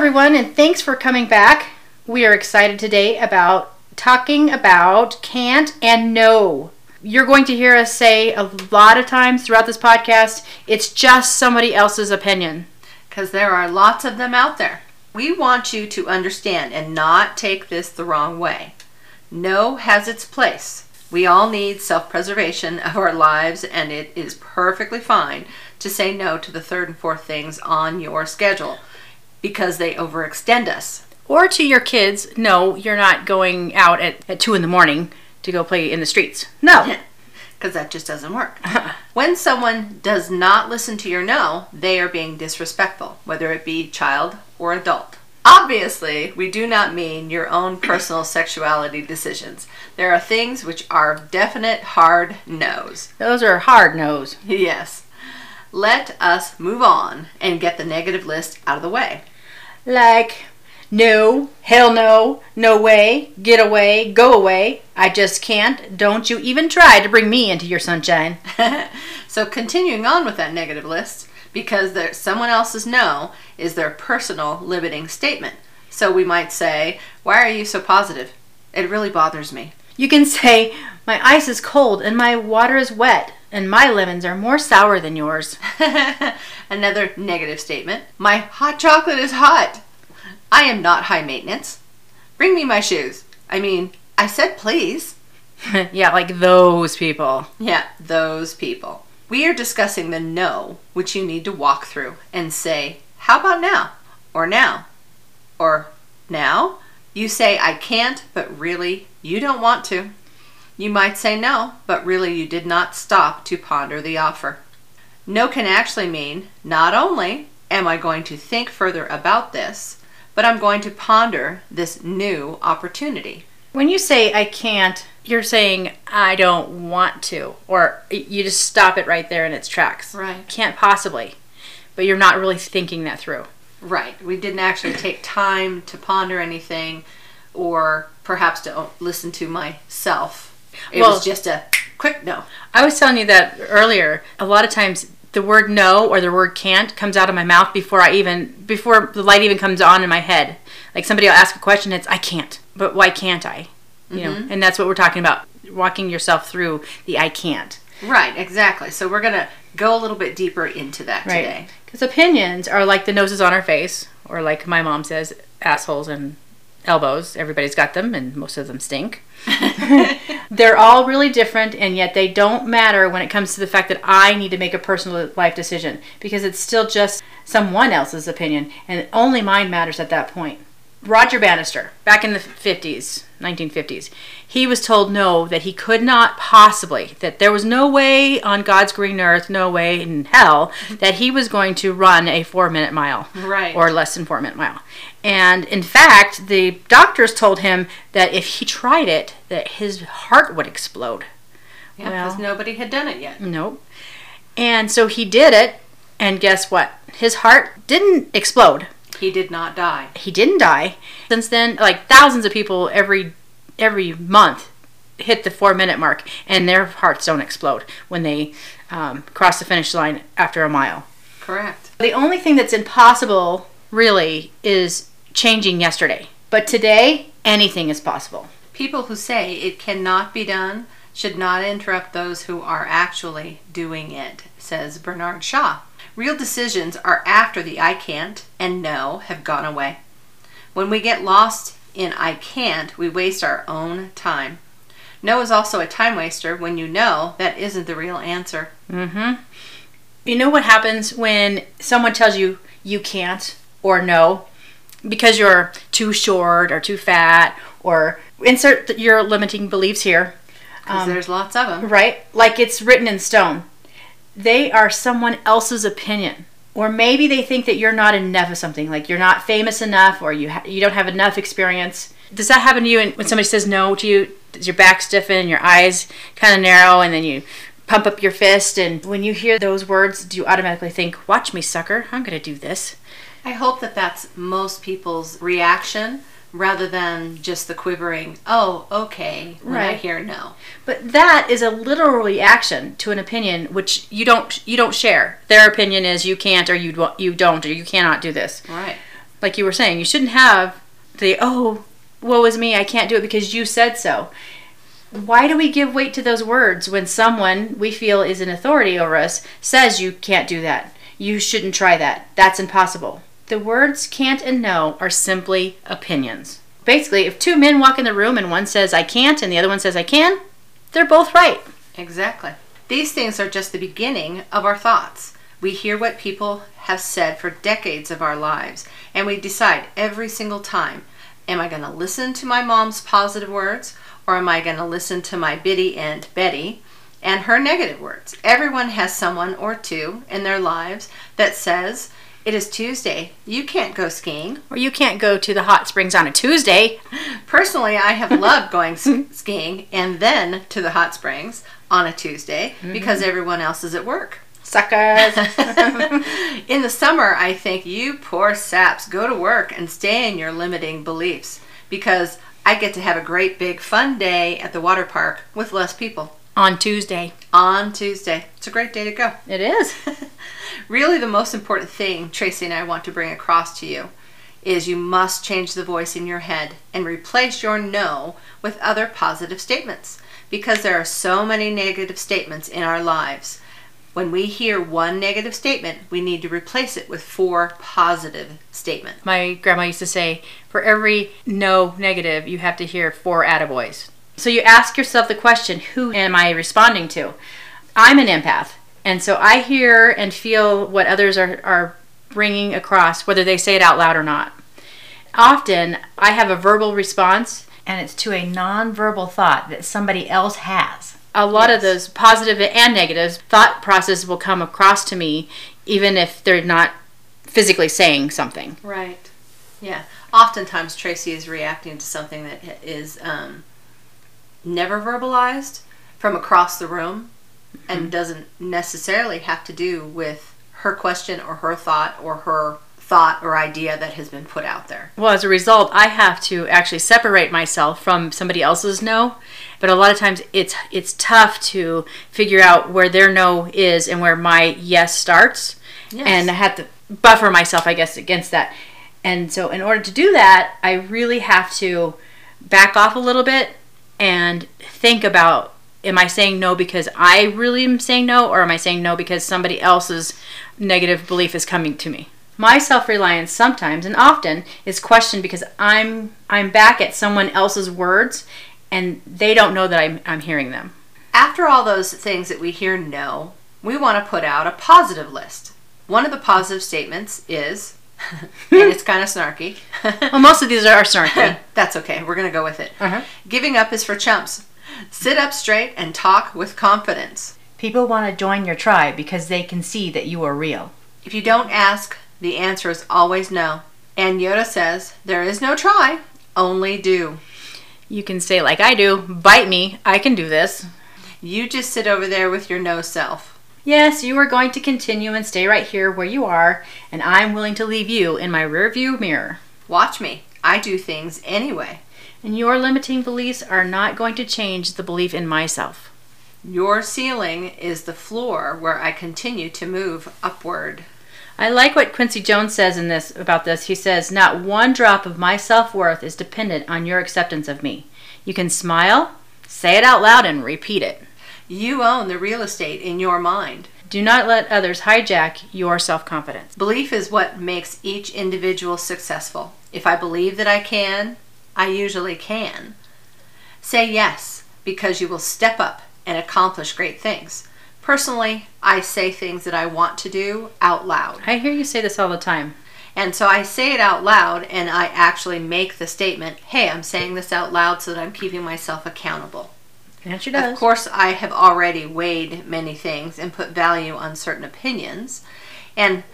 Everyone, and thanks for coming back. We are excited today about talking about can't and no. You're going to hear us say a lot of times throughout this podcast, it's just somebody else's opinion. Because there are lots of them out there. We want you to understand and not take this the wrong way. No has its place. We all need self preservation of our lives, and it is perfectly fine to say no to the third and fourth things on your schedule because they overextend us. Or to your kids, no, you're not going out at, at 2 in the morning to go play in the streets. No. Because that just doesn't work. Uh-huh. when someone does not listen to your no, they are being disrespectful, whether it be child or adult. Obviously, we do not mean your own personal sexuality decisions. There are things which are definite hard no's. Those are hard no's. Yes. Let us move on and get the negative list out of the way. Like, no, hell no, no way, get away, go away, I just can't, don't you even try to bring me into your sunshine. so, continuing on with that negative list, because there, someone else's no is their personal limiting statement. So we might say, Why are you so positive? It really bothers me. You can say, My ice is cold and my water is wet, and my lemons are more sour than yours. Another negative statement My hot chocolate is hot. I am not high maintenance. Bring me my shoes. I mean, I said please. yeah, like those people. Yeah, those people. We are discussing the no, which you need to walk through and say, How about now? Or now? Or now? You say, I can't, but really, you don't want to. You might say no, but really, you did not stop to ponder the offer. No can actually mean not only am I going to think further about this, but I'm going to ponder this new opportunity. When you say I can't, you're saying I don't want to, or you just stop it right there in its tracks. Right. Can't possibly. But you're not really thinking that through. Right. We didn't actually take time to ponder anything or perhaps to listen to myself. It well, was just a quick no. I was telling you that earlier. A lot of times the word no or the word can't comes out of my mouth before I even before the light even comes on in my head. Like somebody will ask a question, it's I can't. But why can't I? You mm-hmm. know, and that's what we're talking about. Walking yourself through the I can't. Right, exactly. So we're gonna go a little bit deeper into that right. today. Because opinions are like the noses on our face, or like my mom says, assholes and elbows. Everybody's got them, and most of them stink. They're all really different, and yet they don't matter when it comes to the fact that I need to make a personal life decision because it's still just someone else's opinion, and only mine matters at that point. Roger Bannister, back in the 50s, 1950s, he was told no, that he could not possibly, that there was no way on God's green earth, no way in hell, that he was going to run a four minute mile. Right. Or less than four minute mile. And in fact, the doctors told him that if he tried it, that his heart would explode. Yeah, because well, nobody had done it yet. Nope. And so he did it, and guess what? His heart didn't explode he did not die. He didn't die. Since then, like thousands of people every every month hit the four minute mark, and their hearts don't explode when they um, cross the finish line after a mile. Correct. The only thing that's impossible, really, is changing yesterday. But today, anything is possible. People who say it cannot be done should not interrupt those who are actually doing it, says Bernard Shaw. Real decisions are after the I can't and no have gone away. When we get lost in I can't, we waste our own time. No is also a time waster when you know that isn't the real answer. Mm-hmm. You know what happens when someone tells you you can't or no because you're too short or too fat or insert your limiting beliefs here. Because um, there's lots of them. Right? Like it's written in stone they are someone else's opinion or maybe they think that you're not enough of something like you're not famous enough or you ha- you don't have enough experience does that happen to you when somebody says no to you does your back stiffen and your eyes kind of narrow and then you pump up your fist and when you hear those words do you automatically think watch me sucker i'm going to do this i hope that that's most people's reaction rather than just the quivering, oh, okay, when right. I hear no. But that is a literal reaction to an opinion which you don't you don't share. Their opinion is you can't or you you don't or you cannot do this. Right. Like you were saying, you shouldn't have the, oh, woe is me, I can't do it because you said so. Why do we give weight to those words when someone we feel is an authority over us says you can't do that? You shouldn't try that. That's impossible. The words can't and no are simply opinions. Basically, if two men walk in the room and one says I can't and the other one says I can, they're both right. Exactly. These things are just the beginning of our thoughts. We hear what people have said for decades of our lives, and we decide every single time am I going to listen to my mom's positive words or am I going to listen to my Biddy and Betty and her negative words? Everyone has someone or two in their lives that says, It is Tuesday. You can't go skiing. Or you can't go to the hot springs on a Tuesday. Personally, I have loved going skiing and then to the hot springs on a Tuesday mm-hmm. because everyone else is at work. Suckers. in the summer, I think you poor saps go to work and stay in your limiting beliefs because I get to have a great big fun day at the water park with less people. On Tuesday. On Tuesday. It's a great day to go. It is. Really, the most important thing Tracy and I want to bring across to you is you must change the voice in your head and replace your no with other positive statements because there are so many negative statements in our lives. When we hear one negative statement, we need to replace it with four positive statements. My grandma used to say, for every no negative, you have to hear four attaboys. So you ask yourself the question, who am I responding to? I'm an empath. And so I hear and feel what others are, are bringing across, whether they say it out loud or not. Often I have a verbal response, and it's to a nonverbal thought that somebody else has. A lot yes. of those positive and negative thought processes will come across to me even if they're not physically saying something. Right. Yeah. Oftentimes tracy is reacting to something that is um, never verbalized from across the room mm-hmm. and doesn't necessarily have to do with her question or her thought or her thought or idea that has been put out there. Well, as a result, I have to actually separate myself from somebody else's no. But a lot of times it's it's tough to figure out where their no is and where my yes starts. Yes. And I have to buffer myself, I guess, against that. And so in order to do that, I really have to back off a little bit and think about am I saying no because I really am saying no or am I saying no because somebody else's negative belief is coming to me? My self-reliance sometimes and often is questioned because I'm I'm back at someone else's words and they don't know that I'm I'm hearing them. After all those things that we hear no, we want to put out a positive list. One of the positive statements is and it's kind of snarky. well, most of these are snarky. That's okay. We're going to go with it. Uh-huh. Giving up is for chumps. Sit up straight and talk with confidence. People want to join your tribe because they can see that you are real. If you don't ask, the answer is always no. And Yoda says, There is no try, only do. You can say, like I do, bite me, I can do this. You just sit over there with your no self. Yes, you are going to continue and stay right here where you are, and I'm willing to leave you in my rearview mirror. Watch me. I do things anyway. And your limiting beliefs are not going to change the belief in myself. Your ceiling is the floor where I continue to move upward. I like what Quincy Jones says in this about this. He says, "Not one drop of my self-worth is dependent on your acceptance of me. You can smile, say it out loud and repeat it. You own the real estate in your mind. Do not let others hijack your self-confidence. Belief is what makes each individual successful. If I believe that I can, I usually can. Say yes because you will step up and accomplish great things. Personally, I say things that I want to do out loud. I hear you say this all the time. And so I say it out loud and I actually make the statement, hey, I'm saying this out loud so that I'm keeping myself accountable. And she does. Of course, I have already weighed many things and put value on certain opinions, and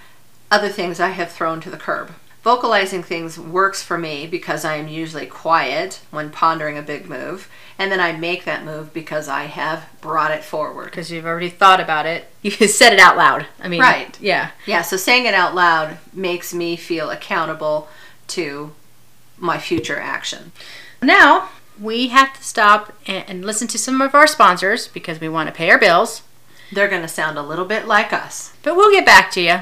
other things I have thrown to the curb. Vocalizing things works for me because I am usually quiet when pondering a big move, and then I make that move because I have brought it forward. Because you've already thought about it. You said it out loud. I mean, right. Yeah. Yeah, so saying it out loud makes me feel accountable to my future action. Now, we have to stop and listen to some of our sponsors because we want to pay our bills. They're going to sound a little bit like us. But we'll get back to you.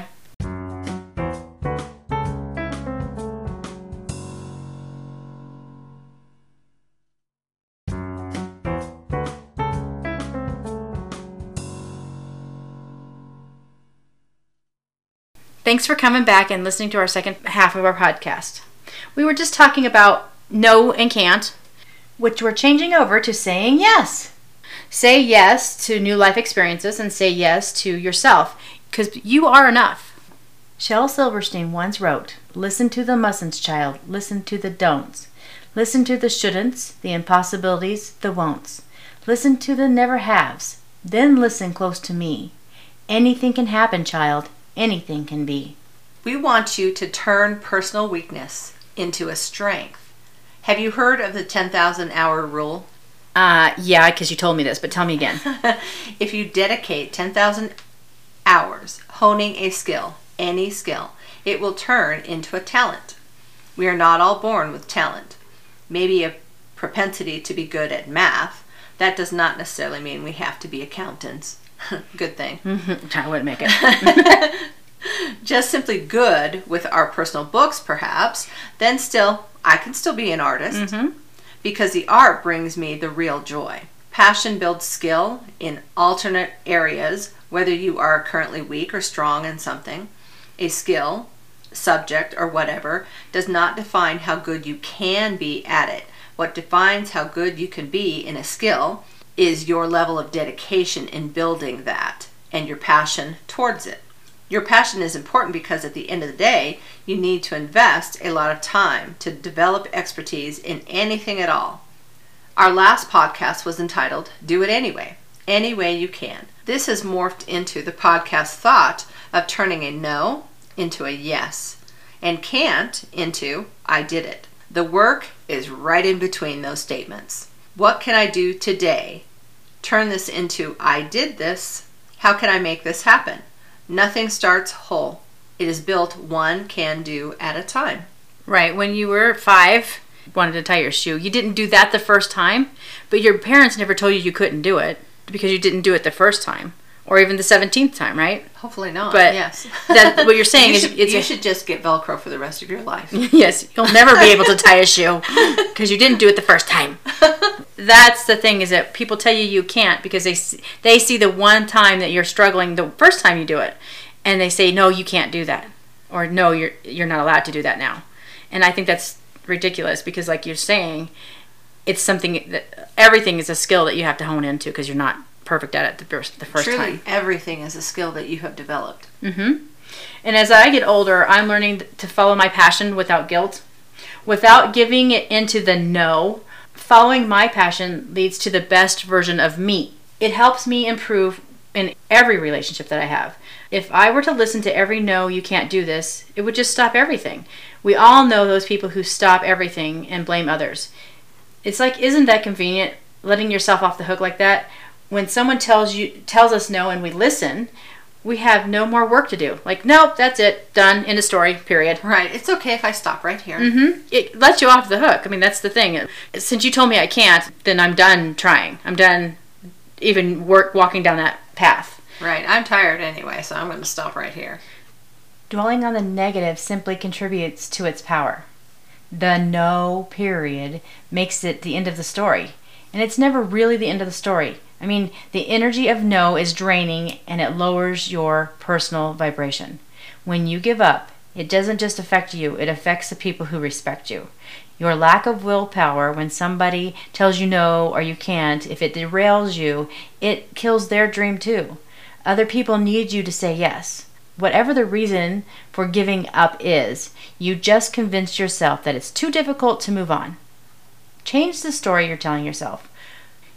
Thanks for coming back and listening to our second half of our podcast. We were just talking about no and can't, which we're changing over to saying yes. Say yes to new life experiences and say yes to yourself because you are enough. Shel Silverstein once wrote Listen to the mustn'ts, child, listen to the don'ts. Listen to the shouldn'ts, the impossibilities, the won'ts. Listen to the never haves, then listen close to me. Anything can happen, child, anything can be. We want you to turn personal weakness into a strength. Have you heard of the 10,000 hour rule? Uh, yeah, because you told me this, but tell me again. if you dedicate 10,000 hours honing a skill, any skill, it will turn into a talent. We are not all born with talent. Maybe a propensity to be good at math. That does not necessarily mean we have to be accountants. good thing. I wouldn't make it. Just simply good with our personal books, perhaps, then still, I can still be an artist Mm-hmm. because the art brings me the real joy. Passion builds skill in alternate areas, whether you are currently weak or strong in something. A skill, subject, or whatever does not define how good you can be at it. What defines how good you can be in a skill is your level of dedication in building that and your passion towards it. Your passion is important because at the end of the day, you need to invest a lot of time to develop expertise in anything at all. Our last podcast was entitled Do It Anyway, Any Way You Can. This has morphed into the podcast thought of turning a no into a yes and can't into I did it. The work is right in between those statements. What can I do today? Turn this into I did this. How can I make this happen? Nothing starts whole. It is built one can do at a time. Right. When you were five, wanted to tie your shoe, you didn't do that the first time, but your parents never told you you couldn't do it because you didn't do it the first time or even the 17th time, right? Hopefully not. But yes. that what you're saying you is should, it's you a- should just get Velcro for the rest of your life. yes, you'll never be able to tie a shoe because you didn't do it the first time. That's the thing is that people tell you you can't because they see, they see the one time that you're struggling the first time you do it, and they say no, you can't do that, or no, you're you're not allowed to do that now, and I think that's ridiculous because like you're saying, it's something that everything is a skill that you have to hone into because you're not perfect at it the first the first Truly, time. everything is a skill that you have developed. Mm-hmm. And as I get older, I'm learning to follow my passion without guilt, without giving it into the no. Following my passion leads to the best version of me. It helps me improve in every relationship that I have. If I were to listen to every no, you can't do this, it would just stop everything. We all know those people who stop everything and blame others. It's like, isn't that convenient? Letting yourself off the hook like that. When someone tells you tells us no and we listen, we have no more work to do. Like, nope, that's it, done, end of story, period. Right. It's okay if I stop right here. hmm It lets you off the hook. I mean, that's the thing. Since you told me I can't, then I'm done trying. I'm done even work walking down that path. Right. I'm tired anyway, so I'm going to stop right here. Dwelling on the negative simply contributes to its power. The no period makes it the end of the story. And it's never really the end of the story. I mean, the energy of no is draining and it lowers your personal vibration. When you give up, it doesn't just affect you, it affects the people who respect you. Your lack of willpower, when somebody tells you no or you can't, if it derails you, it kills their dream too. Other people need you to say yes. Whatever the reason for giving up is, you just convinced yourself that it's too difficult to move on. Change the story you're telling yourself.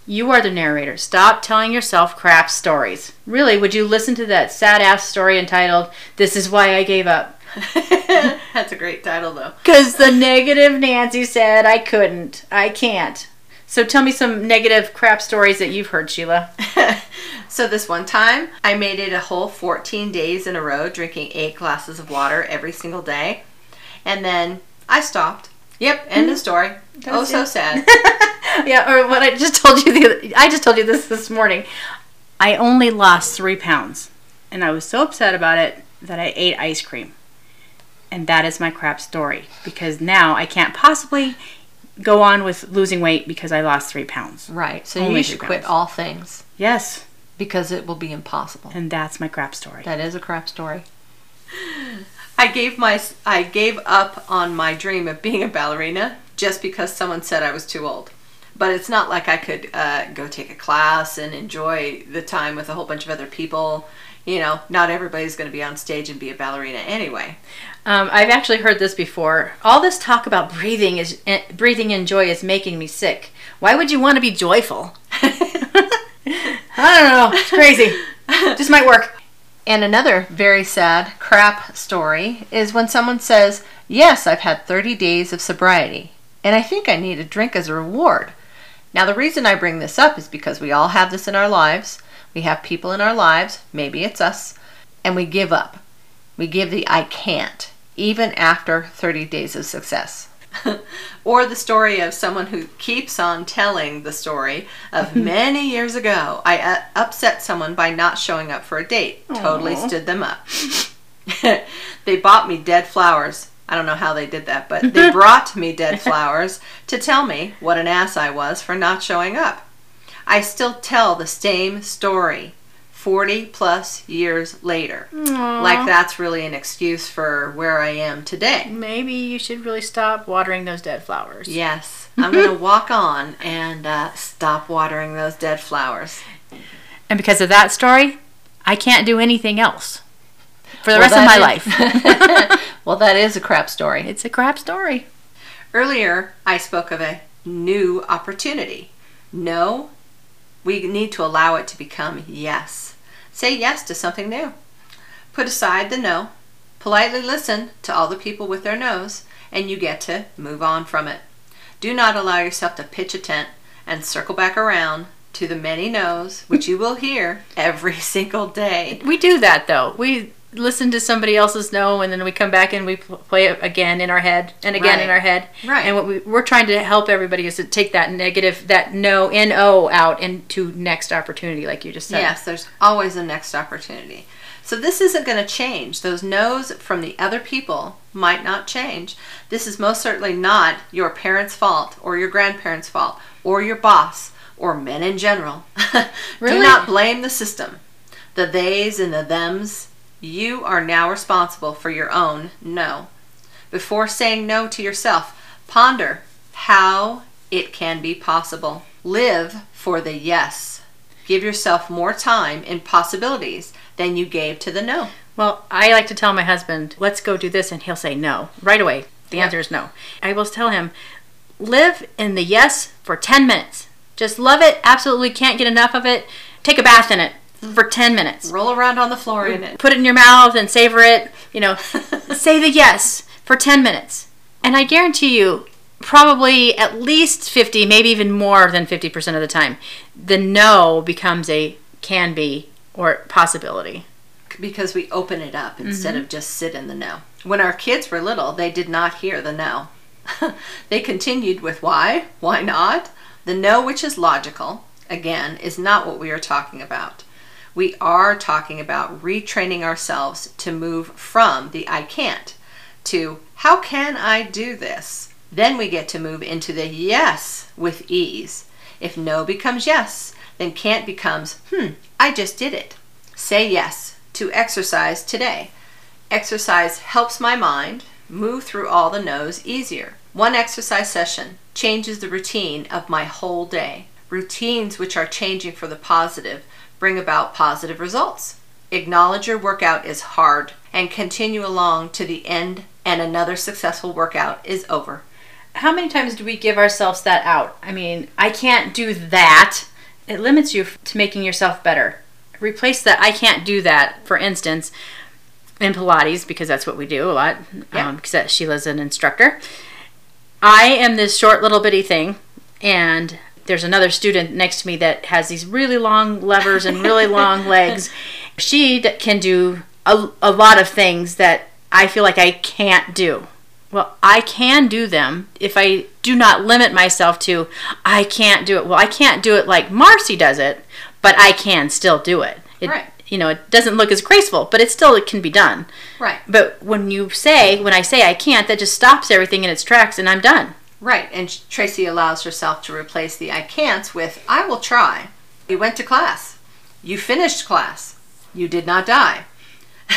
You are the narrator. Stop telling yourself crap stories. Really, would you listen to that sad ass story entitled, This is Why I Gave Up? That's a great title, though. Because the negative Nancy said I couldn't. I can't. So tell me some negative crap stories that you've heard, Sheila. So this one time, I made it a whole 14 days in a row, drinking eight glasses of water every single day, and then I stopped. Yep, end of mm-hmm. story. Oh, so it. sad. yeah, or what I just told you the other, I just told you this this morning. I only lost three pounds, and I was so upset about it that I ate ice cream, and that is my crap story because now I can't possibly go on with losing weight because I lost three pounds. right. So Only you should quit all things Yes, because it will be impossible. and that's my crap story. That is a crap story. I gave my I gave up on my dream of being a ballerina just because someone said I was too old. But it's not like I could uh, go take a class and enjoy the time with a whole bunch of other people. You know, not everybody's going to be on stage and be a ballerina anyway. Um, I've actually heard this before. All this talk about breathing is eh, breathing in joy is making me sick. Why would you want to be joyful? I don't know. It's crazy. Just might work. And another very sad crap story is when someone says, Yes, I've had 30 days of sobriety, and I think I need a drink as a reward. Now, the reason I bring this up is because we all have this in our lives. We have people in our lives, maybe it's us, and we give up. We give the I can't, even after 30 days of success. or the story of someone who keeps on telling the story of many years ago. I uh, upset someone by not showing up for a date. Totally stood them up. they bought me dead flowers. I don't know how they did that, but they brought me dead flowers to tell me what an ass I was for not showing up. I still tell the same story 40 plus years later. Like that's really an excuse for where I am today. Maybe you should really stop watering those dead flowers. Yes, I'm going to walk on and uh, stop watering those dead flowers. And because of that story, I can't do anything else for the Well, rest of my that life. well, that is a crap story. it's a crap story. Earlier, I spoke of a new opportunity. No, we need to allow it to become yes. Say yes to something new. Put aside the no. Politely listen to all the people with their no's, and you get to move on from it. Do not allow yourself to pitch a tent and circle back around to the many no's, which you will hear every single day. We do that though. We listen to somebody else's no, and then we come back and we play it again in our head and again in our head. Right. And what we, we're trying to help everybody is to take that negative, that no, no out into next opportunity, like you just said. Yes, there's always a next opportunity. So this isn't going to change. Those no's from the other people might not change. This is most certainly not your parents' fault or your grandparents' fault or your boss or men in general. Really? Do not blame the system. The theys and the thems. You are now responsible for your own no. Before saying no to yourself, ponder how it can be possible. Live for the yes. Give yourself more time and possibilities than you gave to the no. Well, I like to tell my husband, let's go do this, and he'll say no right away. The Yeah. answer is no. I will tell him, live in the yes for 10 minutes. Just love it, absolutely can't get enough of it. Take a bath in it for 10 minutes. Roll around on the floor in it. Put it in your mouth and savor it. You know, say the yes for 10 minutes. And I guarantee you, probably at least 50, maybe even more than 50% of the time, the no becomes a can be or possibility. because we open it up instead mm-hmm. of just sit in the no. When our kids were little, they did not hear the no. they continued with why, why not? The no, which is logical, again, is not what we are talking about. We are talking about retraining ourselves to move from the I can't to how can I do this? Then we get to move into the yes with ease. If no becomes yes, then can't becomes hmm, I just did it. Say yes to exercise today. Exercise helps my mind move through all the no's easier. One exercise session changes the routine of my whole day. Routines which are changing for the positive bring about positive results. Acknowledge your workout is hard and continue along to the end, and another successful workout is over. How many times do we give ourselves that out? I mean, I can't do that. It limits you to making yourself better. Replace that I can't do that, for instance, in Pilates, because that's what we do a lot, Yeah. um, because that Sheila's an instructor. I am this short little bitty thing, and there's another student next to me that has these really long levers and really long legs. She d- can do a, a lot of things that I feel like I can't do. Well, I can do them if I do not limit myself to, I can't do it. Well, I can't do it like Marcy does it, but I can still do it. it Right. You know, it doesn't look as graceful, but it still it can be done. Right. But when you say, when I say I can't, that just stops everything in its tracks and I'm done. Right, and Tracy allows herself to replace the I can't with I will try. You went to class. You finished class. You did not die.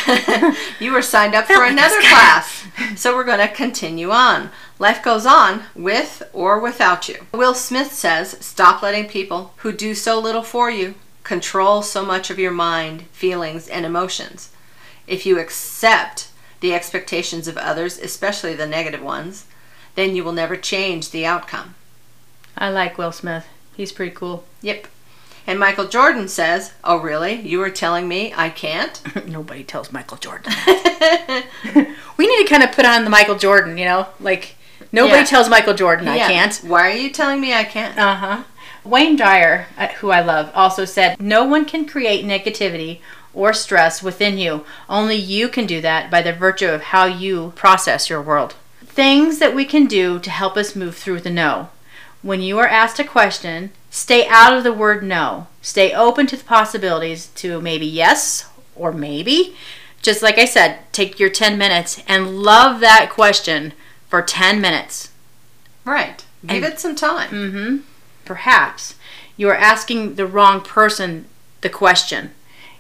you were signed up for another class. So we're going to continue on. Life goes on with or without you. Will Smith says, Stop letting people who do so little for you control so much of your mind, feelings, and emotions. If you accept the expectations of others, especially the negative ones, then you will never change the outcome. I like Will Smith. He's pretty cool. Yep. And Michael Jordan says, Oh, really? You were telling me I can't? Nobody tells Michael Jordan. we need to kind of put on the Michael Jordan, you know? Like, nobody Yeah. tells Michael Jordan I Yeah. can't. Why are you telling me I can't? Uh huh. Wayne Dyer, uh, who I love, also said, No one can create negativity or stress within you. Only you can do that by the virtue of how you process your world. Things that we can do to help us move through the no. When you are asked a question, stay out of the word no. Stay open to the possibilities to maybe yes or maybe. Just like I said, take your 10 minutes and love that question for 10 minutes. Right. Give And- it some time. Mm-hmm. Perhaps you are asking the wrong person the question.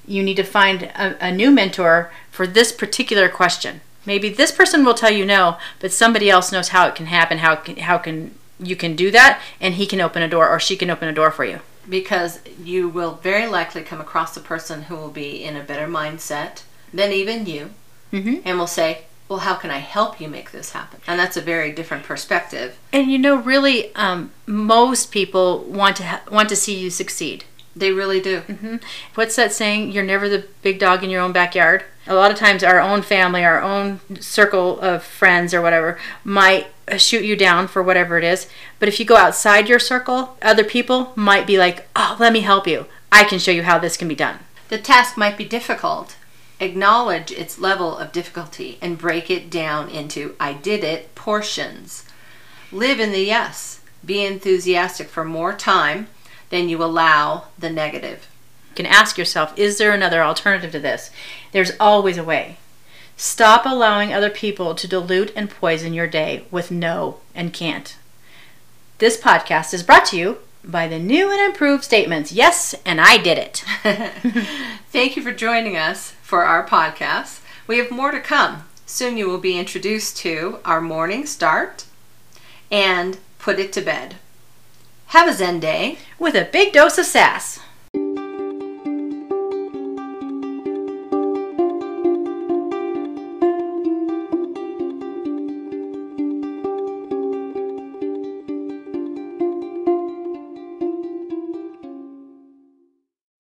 You need to find a, a new mentor for this particular question. Maybe this person will tell you no, but somebody else knows how it can happen. How can, how can you can do that, and he can open a door, or she can open a door for you. Because you will very likely come across a person who will be in a better mindset than even you Mm-hmm. and will say, Well, how can I help you make this happen? And that's a very different perspective. And you know, really, um, most people want to ha- want to see you succeed. They really do. hmm What's that saying? You're never the big dog in your own backyard. A lot of times, our own family, our own circle of friends, or whatever, might uh, shoot you down for whatever it is. But if you go outside your circle, other people might be like, "Oh, let me help you. I can show you how this can be done." The task might be difficult. Acknowledge its level of difficulty and break it down into I did it portions. Live in the yes. Be enthusiastic for more time than you allow the negative. You can ask yourself, "Is there another alternative to this?" There's always a way. Stop allowing other people to dilute and poison your day with no and can't. This podcast is brought to you by the new and improved statements. Yes, and I did it. Thank you for joining us for our podcast. We have more to come. Soon you will be introduced to our morning start and put it to bed. Have a Zen day. with a big dose of sass.